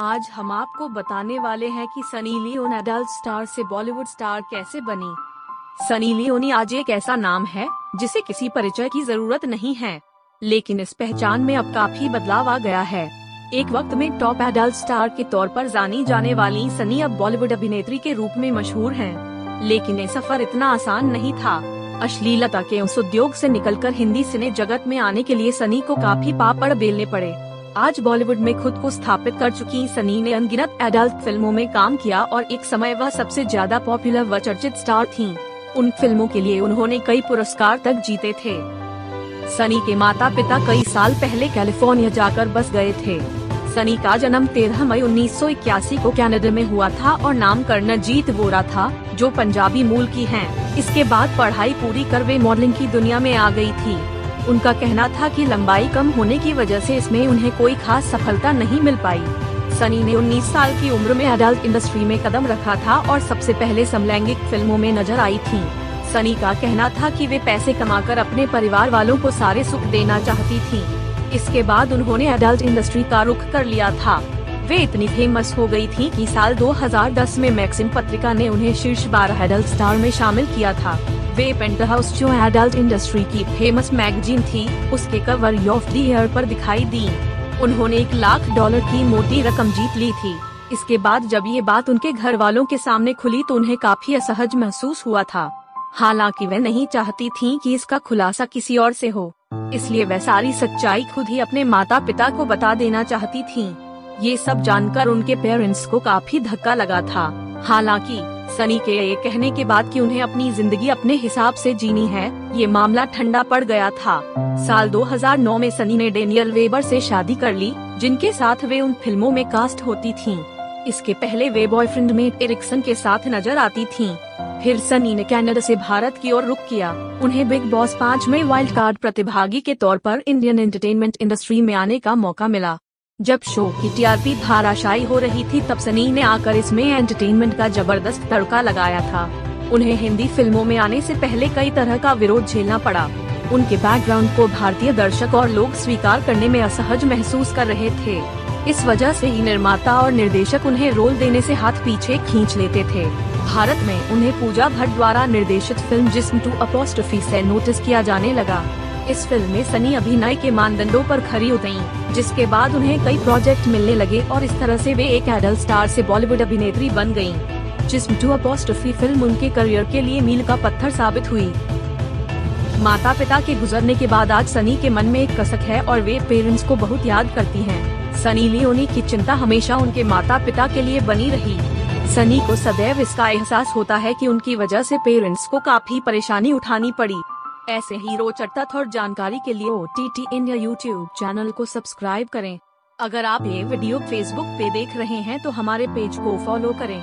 आज हम आपको बताने वाले हैं कि सनी लियोन एडल्ट स्टार से बॉलीवुड स्टार कैसे बनी। सनी लियोनी आज एक ऐसा नाम है, जिसे किसी परिचय की ज़रूरत नहीं है। लेकिन इस पहचान में अब काफ़ी बदलाव आ गया है। एक वक्त में टॉप एडल्ट स्टार के तौर पर जानी जाने वाली सनी अब बॉलीवुड अभिनेत्री के रूप में मशहूर हैं। लेकिन ये सफ़र इतना आसान नहीं था। अश्लीलता के उस उद्योग से निकलकर हिंदी सिने जगत में आने के लिए सनी को काफ़ी पापड़ बेलने पड़े। आज बॉलीवुड में खुद को स्थापित कर चुकी सनी ने अनगिनत एडल्ट फ़िल्मों में काम किया और एक समय वह सबसे ज़्यादा पॉपुलर व चर्चित स्टार थीं। उन फ़िल्मों के लिए उन्होंने कई पुरस्कार तक जीते थे सनी के माता पिता कई साल पहले कैलिफ़ोर्निया जाकर बस गए थे सनी का जन्म 13 मई 1981 को कनाडा में हुआ था और नाम कर्णजीत वोरा था, जो पंजाबी मूल की हैं। इसके बाद पढ़ाई पूरी कर वे मॉडलिंग की दुनिया में आ गई थी उनका कहना था कि लंबाई कम होने की वजह से इसमें उन्हें कोई खास सफलता नहीं मिल पाई। सनी ने 19 साल की उम्र में अडल्ट इंडस्ट्री में कदम रखा था और सबसे पहले समलैंगिक फ़िल्मों में नज़र आई थी। सनी का कहना था कि वे पैसे कमाकर अपने परिवार वालों को सारे सुख देना चाहती थी। इसके बाद उन्होंने अडल्ट इंडस्ट्री का रुख कर लिया था। वे इतनी फ़ेमस हो गई थी कि साल 2010 में मैक्सिम पत्रिका ने उन्हें शीर्ष बारह एडल्ट स्टार में शामिल किया था। वे पेंट हाउस जो एडल्ट इंडस्ट्री की फ़ेमस मैगजीन थी, उसके कवर ऑफ़ दी ईयर पर दिखाई दी। उन्होंने एक लाख डॉलर की मोटी रकम जीत ली थी। इसके बाद जब ये बात उनके घर वालों के सामने खुली तो उन्हें काफ़ी असहज महसूस हुआ था। हालाँकि वे नहीं चाहती थीं कि इसका खुलासा किसी और से हो। इसलिए वह सारी सच्चाई खुद ही अपने माता पिता को बता देना चाहती थीं। ये सब जानकर उनके पेरेंट्स को काफ़ी धक्का लगा था हालाँकि, सनी के ये कहने के बाद कि उन्हें अपनी ज़िंदगी अपने हिसाब से जीनी है, ये मामला ठंडा पड़ गया था साल 2009 में सनी ने डेनियल वेबर से शादी कर ली, जिनके साथ वे उन फ़िल्मों में कास्ट होती थीं। इसके पहले वे बॉयफ्रेंड में एरिक्सन के साथ नज़र आती थीं। फिर सनी ने कनाडा से भारत की ओर रुख किया उन्हें बिग बॉस पाँच में वाइल्ड कार्ड प्रतिभागी के तौर पर इंडियन एंटरटेनमेंट इंडस्ट्री में आने का मौका मिला जब शो की टीआरपी धाराशायी हो रही थी, तब सनी ने आकर इसमें एंटरटेनमेंट का ज़बरदस्त तड़का लगाया था। उन्हें हिंदी फ़िल्मों में आने से पहले कई तरह का विरोध झेलना पड़ा। उनके बैकग्राउंड को भारतीय दर्शक और लोग स्वीकार करने में असहज महसूस कर रहे थे। इस वजह से ही निर्माता और निर्देशक उन्हें रोल देने से हाथ पीछे खींच लेते थे। भारत में उन्हें पूजा भट्ट द्वारा निर्देशित फ़िल्म जिसम टू अपोस्ट्रफी से नोटिस किया जाने लगा। इस फ़िल्म में सनी अभिनय के मानदंडों पर खरी उतरी, जिसके बाद उन्हें कई प्रोजेक्ट मिलने लगे और इस तरह से वे एक एडल्ट स्टार से बॉलीवुड अभिनेत्री बन गई जिसम टू अपोस्ट्रफी फ़िल्म उनके करियर के लिए मील का पत्थर साबित हुई। माता पिता के गुजरने के बाद आज सनी के मन में एक कसक है और वे पेरेंट्स को बहुत याद करती हैं। सनी लियोनी की चिंता हमेशा उनके माता पिता के लिए बनी रही। सनी को सदैव इसका एहसास होता है कि उनकी वजह से पेरेंट्स को काफ़ी परेशानी उठानी पड़ी। ऐसे ही रोचक तथ्य और जानकारी के लिए O T T India YouTube channel को सब्सक्राइब करें। अगर आप ये वीडियो फेसबुक पे देख रहे हैं तो हमारे पेज को फॉलो करें।